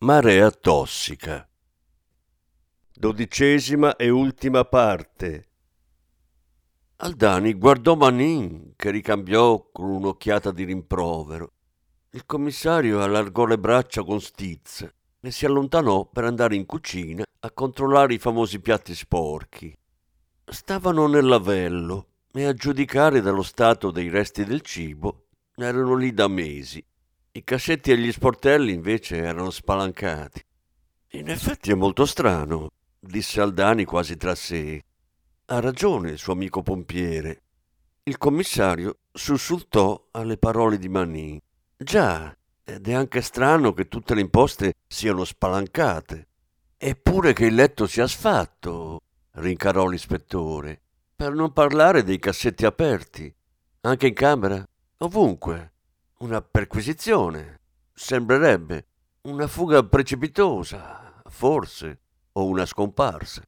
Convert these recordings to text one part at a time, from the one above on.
Marea tossica. Dodicesima e ultima parte. Aldani guardò Manin, che ricambiò con un'occhiata di rimprovero. Il commissario allargò le braccia con stizza e si allontanò per andare in cucina a controllare i famosi piatti sporchi. Stavano nel lavello e a giudicare dallo stato dei resti del cibo erano lì da mesi i cassetti e gli sportelli invece erano spalancati. In effetti è molto strano, disse Aldani quasi tra sé. Ha ragione il suo amico pompiere. Il commissario sussultò alle parole di Manin. Già, ed è anche strano che tutte le imposte siano spalancate. Eppure che il letto sia sfatto, rincarò l'ispettore, per non parlare dei cassetti aperti. Anche in camera? Ovunque. Una perquisizione, sembrerebbe. Una fuga precipitosa, forse, o una scomparsa.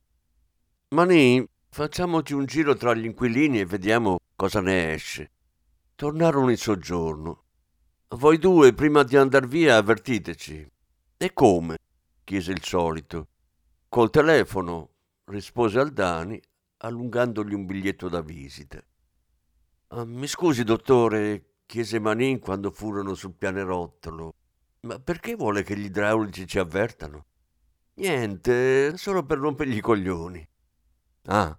Mani, facciamoci un giro tra gli inquilini e vediamo cosa ne esce. Tornarono in soggiorno. Voi due, prima di andar via, avvertiteci. E come? chiese il solito. Col telefono, rispose Aldani, allungandogli un biglietto da visita. Ah, mi scusi, dottore, chiese Manin quando furono sul pianerottolo. Ma perché vuole che gli idraulici ci avvertano? Niente, solo per rompergli i coglioni. Ah,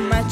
my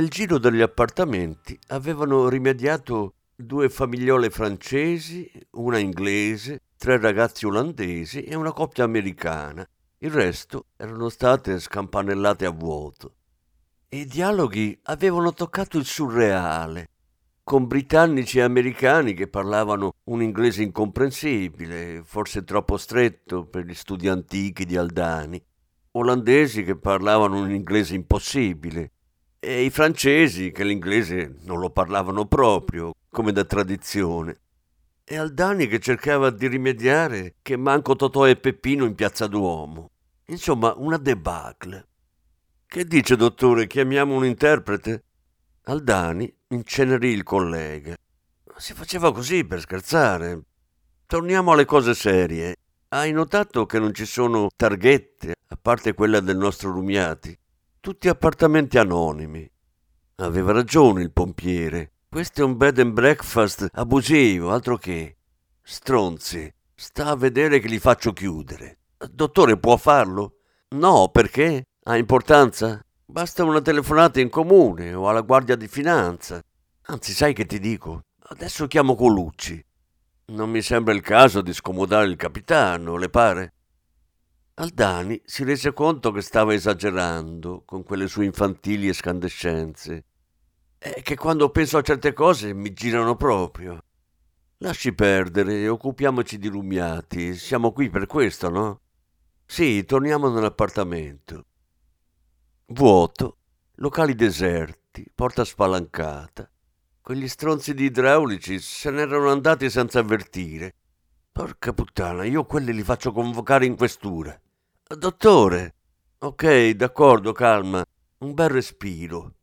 Nel giro degli appartamenti avevano rimediato due famigliole francesi, una inglese, tre ragazzi olandesi e una coppia americana. Il resto erano state scampanellate a vuoto. I dialoghi avevano toccato il surreale, con britannici e americani che parlavano un inglese incomprensibile, forse troppo stretto per gli studi antichi di Aldani, olandesi che parlavano un inglese impossibile, e i francesi che l'inglese non lo parlavano proprio, come da tradizione. E Aldani che cercava di rimediare che manco Totò e Peppino in piazza Duomo. Insomma, una debacle. Che dice, dottore, chiamiamo un interprete? Aldani incenerì il collega. Si faceva così per scherzare. Torniamo alle cose serie. Hai notato che non ci sono targhette, a parte quella del nostro Rumiati? Tutti appartamenti anonimi. Aveva ragione il pompiere. Questo è un bed and breakfast abusivo, altro che. Stronzi, sta a vedere che li faccio chiudere. Dottore, può farlo? No, perché? Ha importanza? Basta una telefonata in comune o alla guardia di finanza. Anzi, sai che ti dico? Adesso chiamo Colucci. Non mi sembra il caso di scomodare il capitano, le pare? Aldani si rese conto che stava esagerando con quelle sue infantili escandescenze e che quando penso a certe cose mi girano proprio. Lasci perdere, occupiamoci di Rumiati, siamo qui per questo, no? Sì, torniamo nell'appartamento. Vuoto, locali deserti, porta spalancata. Quegli stronzi di idraulici se n'erano andati senza avvertire. Porca puttana, io quelli li faccio convocare in questura. Dottore. Ok, d'accordo, calma. Un bel respiro.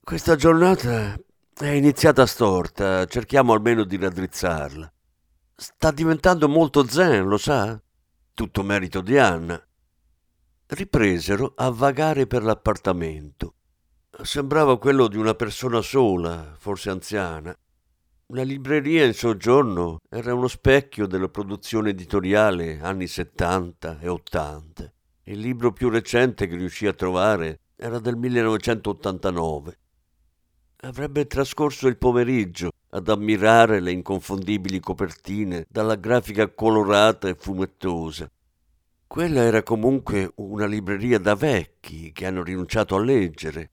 Questa giornata è iniziata storta, cerchiamo almeno di raddrizzarla. Sta diventando molto zen, lo sa? Tutto merito di Anna. Ripresero a vagare per l'appartamento. Sembrava quello di una persona sola, forse anziana. La libreria in soggiorno era uno specchio della produzione editoriale anni 70 e 80. Il libro più recente che riuscì a trovare era del 1989. Avrebbe trascorso il pomeriggio ad ammirare le inconfondibili copertine dalla grafica colorata e fumettosa. Quella era comunque una libreria da vecchi che hanno rinunciato a leggere.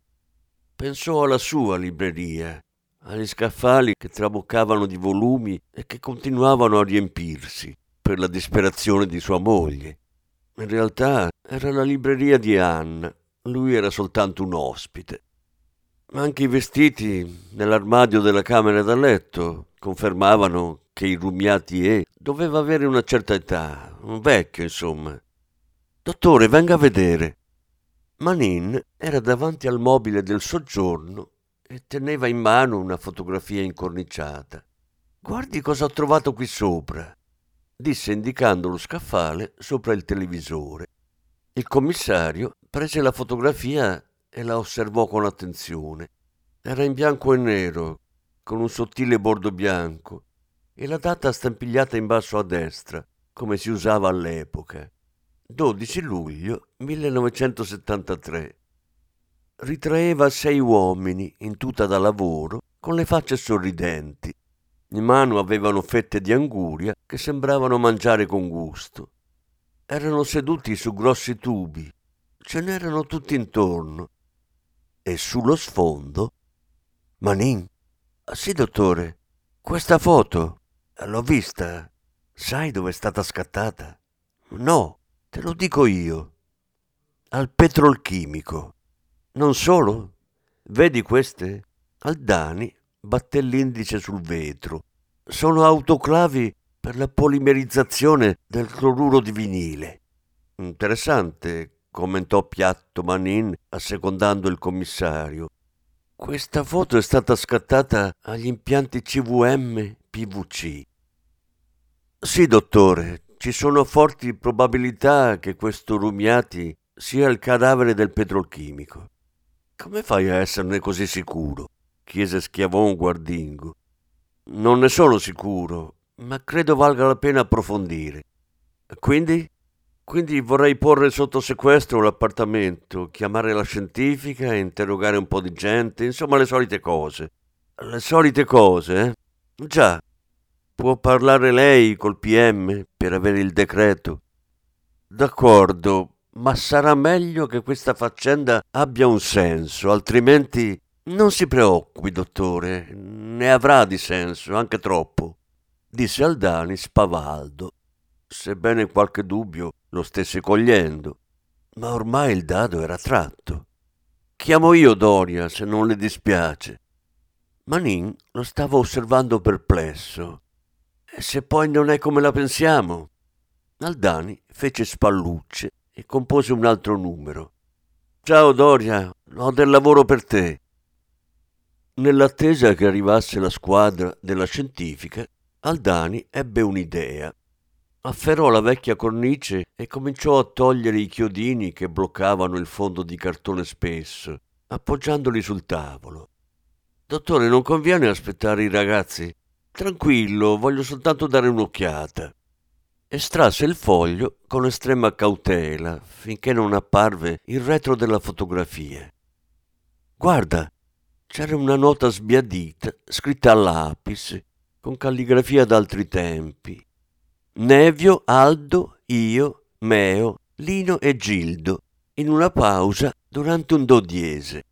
Pensò alla sua libreria agli scaffali che traboccavano di volumi e che continuavano a riempirsi per la disperazione di sua moglie. In realtà era la libreria di Anna, lui era soltanto un ospite. Ma anche i vestiti nell'armadio della camera da letto confermavano che il Rumiati doveva avere una certa età, un vecchio insomma. Dottore, venga a vedere. Manin era davanti al mobile del soggiorno e teneva in mano una fotografia incorniciata. Guardi cosa ho trovato qui sopra, disse indicando lo scaffale sopra il televisore. Il commissario prese la fotografia e la osservò con attenzione. Era in bianco e nero, con un sottile bordo bianco, e la data stampigliata in basso a destra, come si usava all'epoca. 12 luglio 1973 ritraeva sei uomini in tuta da lavoro con le facce sorridenti. In mano avevano fette di anguria che sembravano mangiare con gusto. Erano seduti su grossi tubi, ce n'erano tutti intorno. E sullo sfondo Manin? Sì, dottore. Questa foto l'ho vista. Sai dove è stata scattata? No, te lo dico io. Al petrolchimico. Non solo? Vedi queste? Aldani batté l'indice sul vetro. Sono autoclavi per la polimerizzazione del cloruro di vinile. Interessante, commentò piatto Manin assecondando il commissario. Questa foto è stata scattata agli impianti CVM PVC. Sì, dottore, ci sono forti probabilità che questo Rumiati sia il cadavere del petrolchimico. Come fai a esserne così sicuro? chiese Schiavon guardingo. Non ne sono sicuro, ma credo valga la pena approfondire. Quindi? Quindi vorrei porre sotto sequestro l'appartamento, chiamare la scientifica, interrogare un po' di gente, insomma le solite cose. Le solite cose, eh? Già. Può parlare lei col PM per avere il decreto? D'accordo, ma sarà meglio che questa faccenda abbia un senso, altrimenti non si preoccupi, dottore, ne avrà di senso, anche troppo, disse Aldani spavaldo, sebbene qualche dubbio lo stesse cogliendo. Ma ormai il dado era tratto. Chiamo io Doria, se non le dispiace. Manin lo stava osservando perplesso. E se poi non è come la pensiamo? Aldani fece spallucce e compose un altro numero. Ciao Doria, ho del lavoro per te. Nell'attesa che arrivasse la squadra della scientifica, Aldani ebbe un'idea afferrò la vecchia cornice e cominciò a togliere i chiodini che bloccavano il fondo di cartone spesso, appoggiandoli sul tavolo. Dottore, non conviene aspettare i ragazzi? Tranquillo, voglio soltanto dare un'occhiata. Estrasse il foglio con estrema cautela finché non apparve il retro della fotografia. Guarda, c'era una nota sbiadita scritta a lapis con calligrafia d'altri tempi Nevio, Aldo, io, Meo, Lino e Gildo, in una pausa durante un do diese.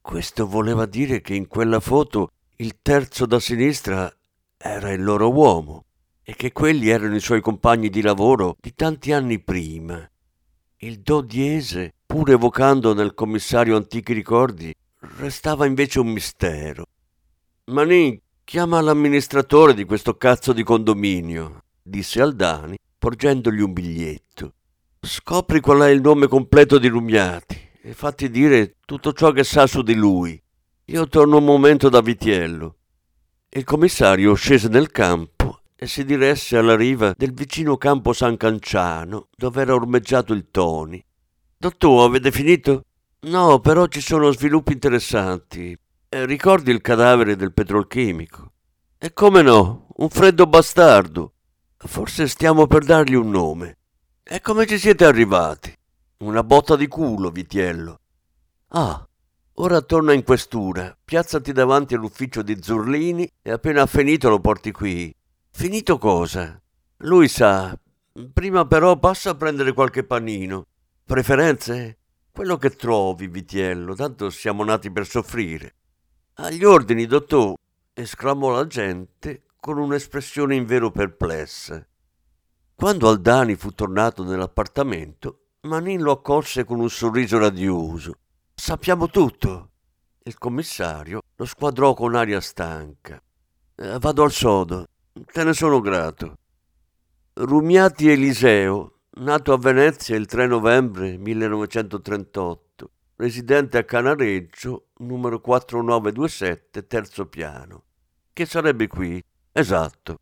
Questo voleva dire che in quella foto il terzo da sinistra era il loro uomo e che quelli erano i suoi compagni di lavoro di tanti anni prima. Il do diese, pur evocando nel commissario antichi ricordi, restava invece un mistero. Manin, chiama l'amministratore di questo cazzo di condominio disse Aldani, porgendogli un biglietto. Scopri qual è il nome completo di Rumiati e fatti dire tutto ciò che sa su di lui. Io torno un momento da Vitiello. Il commissario scese nel campo e si diresse alla riva del vicino campo San Canciano, dove era ormeggiato il Toni. Dottore, avete finito? No, però ci sono sviluppi interessanti. Eh, ricordi il cadavere del petrolchimico? E come no, un freddo bastardo. Forse stiamo per dargli un nome. E come ci siete arrivati? Una botta di culo, Vitiello. Ah, ora torna in questura, piazzati davanti all'ufficio di Zurlini e appena finito lo porti qui. Finito cosa? Lui sa. Prima però passa a prendere qualche panino. Preferenze? Quello che trovi, Vitiello, tanto siamo nati per soffrire. Agli ordini, dottor, esclamò la gente con un'espressione invero perplessa. Quando Aldani fu tornato nell'appartamento, Manin lo accolse con un sorriso radioso. Sappiamo tutto. Il commissario lo squadrò con aria stanca. Eh, vado al sodo, te ne sono grato. Rumiati Eliseo, nato a Venezia il 3 novembre 1938, residente a Canareggio, numero 4927, terzo piano. Che sarebbe qui Esatto.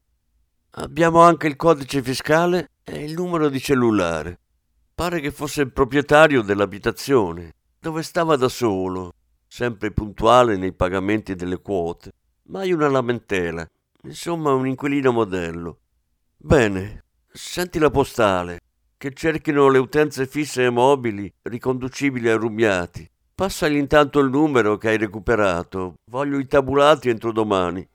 Abbiamo anche il codice fiscale e il numero di cellulare. Pare che fosse il proprietario dell'abitazione, dove stava da solo, sempre puntuale nei pagamenti delle quote. Mai una lamentela. Insomma, un inquilino modello. Bene, senti la postale, che cerchino le utenze fisse e mobili riconducibili a Rumiati. Passagli intanto il numero che hai recuperato. Voglio i tabulati entro domani.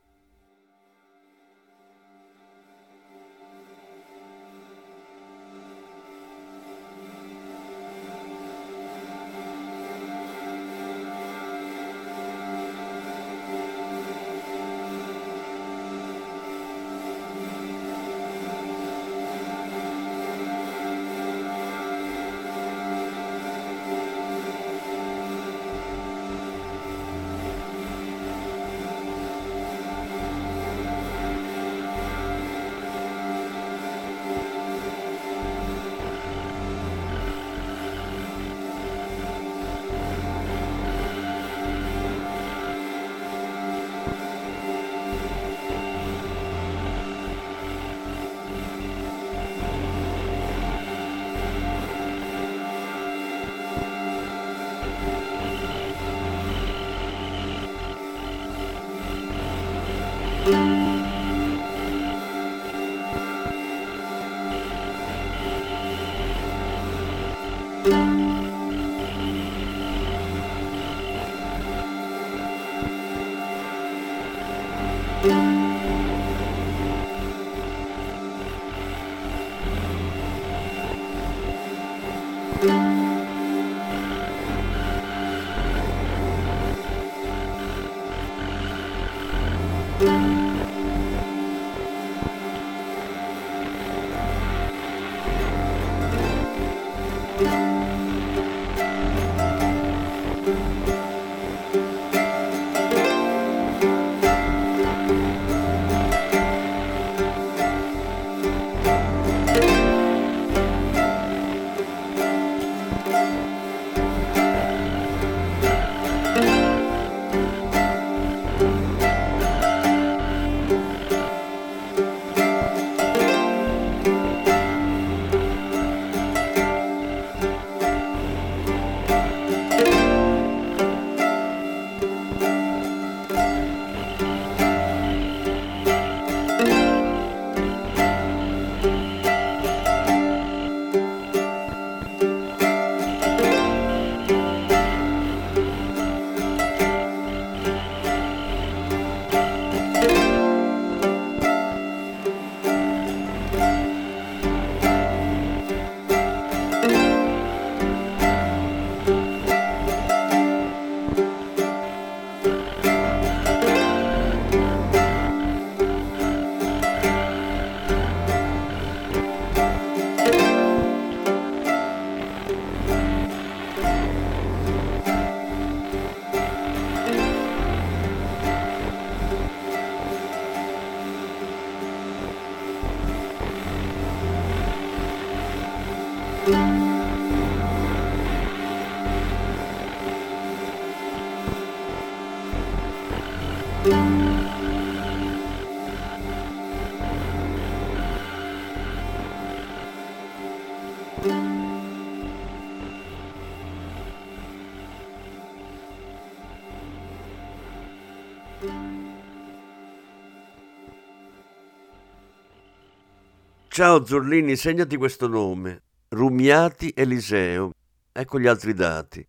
Ciao Zurlini, segnati questo nome. Rumiati Eliseo. Ecco gli altri dati.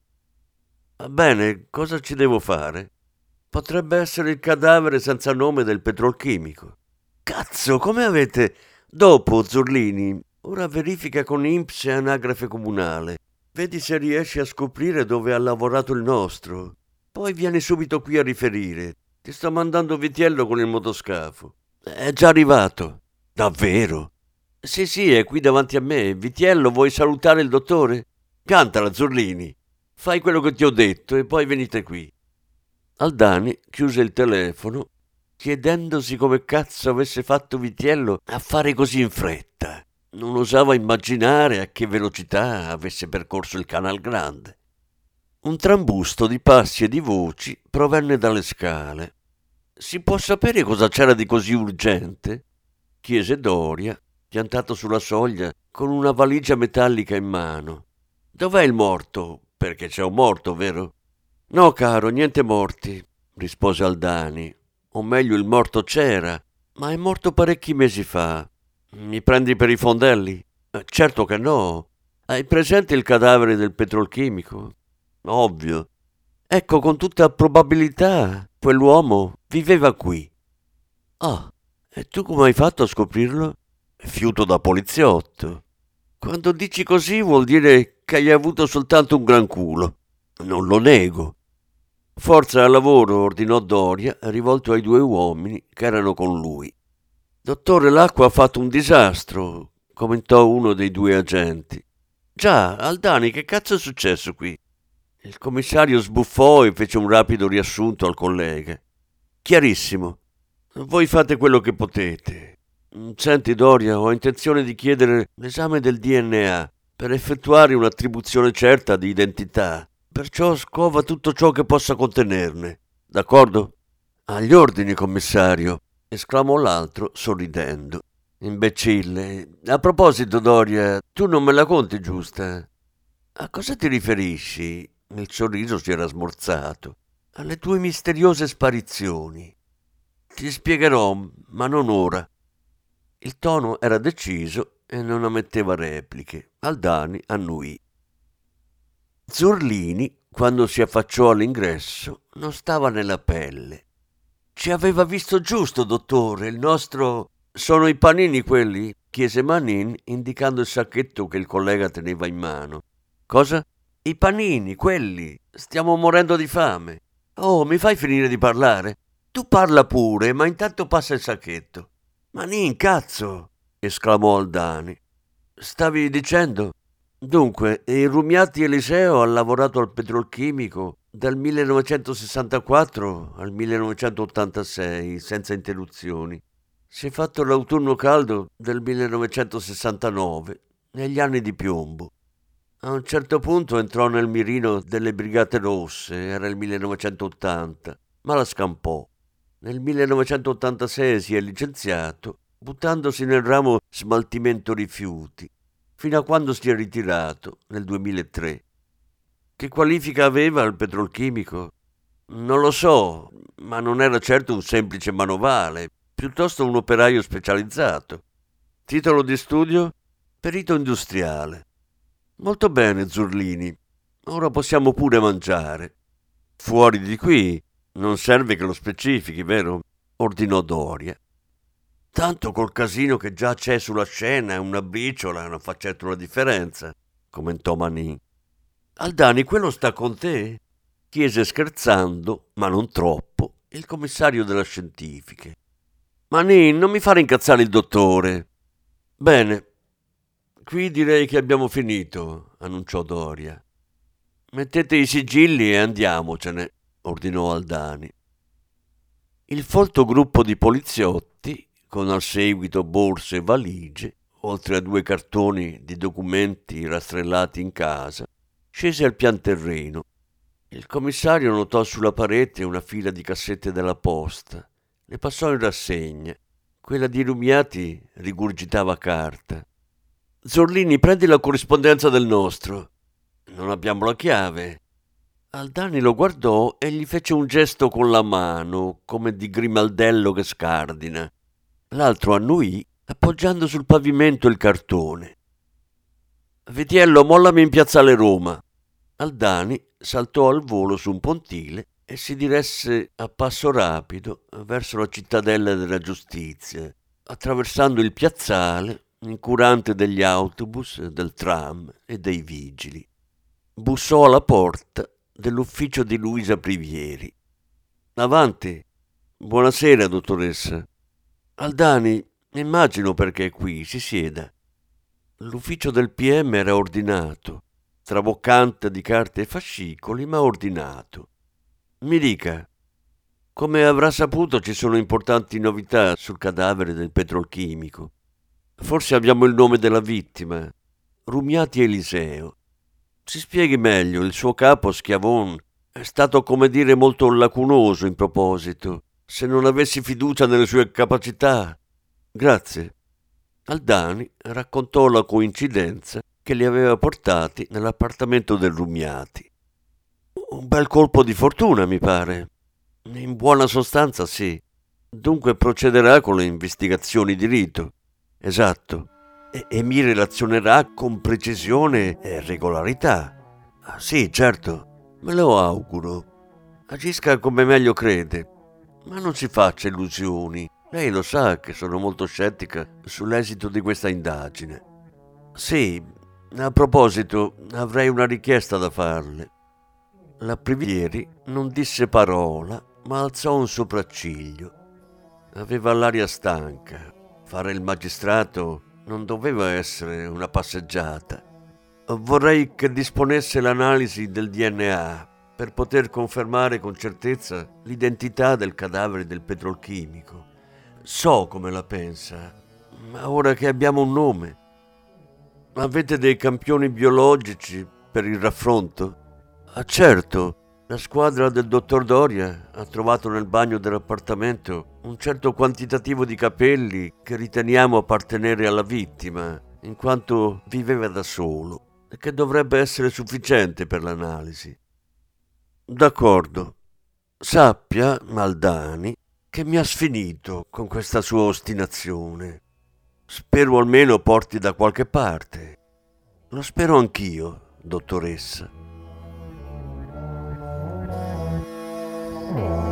Va bene, cosa ci devo fare? Potrebbe essere il cadavere senza nome del petrolchimico. Cazzo, come avete... Dopo, Zurlini, ora verifica con INPS e anagrafe comunale. Vedi se riesci a scoprire dove ha lavorato il nostro. Poi vieni subito qui a riferire. Ti sto mandando Vitiello con il motoscafo. È già arrivato. Davvero? Sì, sì, è qui davanti a me. Vitiello, vuoi salutare il dottore? Cantala, Zurlini. Fai quello che ti ho detto e poi venite qui. Aldani chiuse il telefono, chiedendosi come cazzo avesse fatto Vitiello a fare così in fretta. Non osava immaginare a che velocità avesse percorso il Canal Grande. Un trambusto di passi e di voci provenne dalle scale. Si può sapere cosa c'era di così urgente? chiese Doria, piantato sulla soglia con una valigia metallica in mano. Dov'è il morto? Perché c'è un morto, vero? No, caro, niente morti, rispose Aldani. O meglio, il morto c'era, ma è morto parecchi mesi fa. Mi prendi per i fondelli? Eh, certo che no. Hai presente il cadavere del petrolchimico? Ovvio. Ecco, con tutta probabilità, quell'uomo viveva qui. Ah, e tu come hai fatto a scoprirlo? fiuto da poliziotto. Quando dici così vuol dire che hai avuto soltanto un gran culo. Non lo nego. Forza al lavoro, ordinò Doria, rivolto ai due uomini che erano con lui. Dottore, l'acqua ha fatto un disastro, commentò uno dei due agenti. Già, Aldani, che cazzo è successo qui? Il commissario sbuffò e fece un rapido riassunto al collega. Chiarissimo. Voi fate quello che potete. Mm, senti Doria, ho intenzione di chiedere l'esame del DNA per effettuare un'attribuzione certa di identità. Perciò scova tutto ciò che possa contenerne. D'accordo? Agli ordini, commissario, esclamò l'altro sorridendo. Imbecille. A proposito, Doria, tu non me la conti giusta? A cosa ti riferisci? Il sorriso si era smorzato. Alle tue misteriose sparizioni. Ti spiegherò, ma non ora. Il tono era deciso e non ammetteva repliche. Aldani annuì. Zurlini, quando si affacciò all'ingresso, non stava nella pelle. Ci aveva visto giusto, dottore, il nostro... Sono i panini quelli? chiese Manin, indicando il sacchetto che il collega teneva in mano. Cosa? I panini, quelli. Stiamo morendo di fame. Oh, mi fai finire di parlare? Tu parla pure, ma intanto passa il sacchetto. Manin, cazzo! esclamò Aldani. Stavi dicendo? Dunque, il Rumiati Eliseo ha lavorato al petrolchimico dal 1964 al 1986 senza interruzioni. Si è fatto l'autunno caldo del 1969, negli anni di piombo. A un certo punto entrò nel mirino delle Brigate Rosse, era il 1980, ma la scampò. Nel 1986 si è licenziato, buttandosi nel ramo smaltimento rifiuti, fino a quando si è ritirato, nel 2003. Che qualifica aveva il petrolchimico? Non lo so, ma non era certo un semplice manovale, piuttosto un operaio specializzato. Titolo di studio? Perito industriale. Molto bene, Zurlini. Ora possiamo pure mangiare. Fuori di qui non serve che lo specifichi, vero? ordinò Doria. Tanto col casino che già c'è sulla scena una briciola non fa certo la differenza, commentò Manin. Aldani, quello sta con te? chiese scherzando, ma non troppo, il commissario della scientifiche. Manin, non mi fare incazzare il dottore. Bene, qui direi che abbiamo finito, annunciò Doria. Mettete i sigilli e andiamocene, ordinò Aldani. Il folto gruppo di poliziotti, con al seguito borse e valigie, oltre a due cartoni di documenti rastrellati in casa, Scese al pian terreno. Il commissario notò sulla parete una fila di cassette della posta. Le passò in rassegna. Quella di Rumiati rigurgitava carta. Zorlini, prendi la corrispondenza del nostro. Non abbiamo la chiave. Aldani lo guardò e gli fece un gesto con la mano, come di grimaldello che scardina. L'altro annuì, appoggiando sul pavimento il cartone. Vitiello, mollami in piazzale Roma. Aldani saltò al volo su un pontile e si diresse a passo rapido verso la cittadella della giustizia, attraversando il piazzale incurante degli autobus, del tram e dei vigili. Bussò alla porta dell'ufficio di Luisa Privieri. Avanti. Buonasera, dottoressa. Aldani, immagino perché è qui, si sieda. L'ufficio del PM era ordinato, traboccante di carte e fascicoli, ma ordinato. Mi dica, come avrà saputo ci sono importanti novità sul cadavere del petrolchimico. Forse abbiamo il nome della vittima, Rumiati Eliseo. Si spieghi meglio, il suo capo Schiavon è stato come dire molto lacunoso in proposito. Se non avessi fiducia nelle sue capacità. Grazie. Aldani raccontò la coincidenza che li aveva portati nell'appartamento del Rumiati. Un bel colpo di fortuna, mi pare. In buona sostanza, sì. Dunque procederà con le investigazioni di rito. Esatto. E, e mi relazionerà con precisione e regolarità. Ah, sì, certo. Me lo auguro. Agisca come meglio crede. Ma non si faccia illusioni. Lei lo sa che sono molto scettica sull'esito di questa indagine. Sì, a proposito, avrei una richiesta da farle. La Privieri non disse parola, ma alzò un sopracciglio. Aveva l'aria stanca. Fare il magistrato non doveva essere una passeggiata. Vorrei che disponesse l'analisi del DNA per poter confermare con certezza l'identità del cadavere del petrolchimico. So come la pensa, ma ora che abbiamo un nome. Avete dei campioni biologici per il raffronto? Ah, certo, la squadra del dottor Doria ha trovato nel bagno dell'appartamento un certo quantitativo di capelli che riteniamo appartenere alla vittima, in quanto viveva da solo, e che dovrebbe essere sufficiente per l'analisi. D'accordo. Sappia, Maldani, che mi ha sfinito con questa sua ostinazione. Spero almeno porti da qualche parte. Lo spero anch'io, dottoressa. Smith.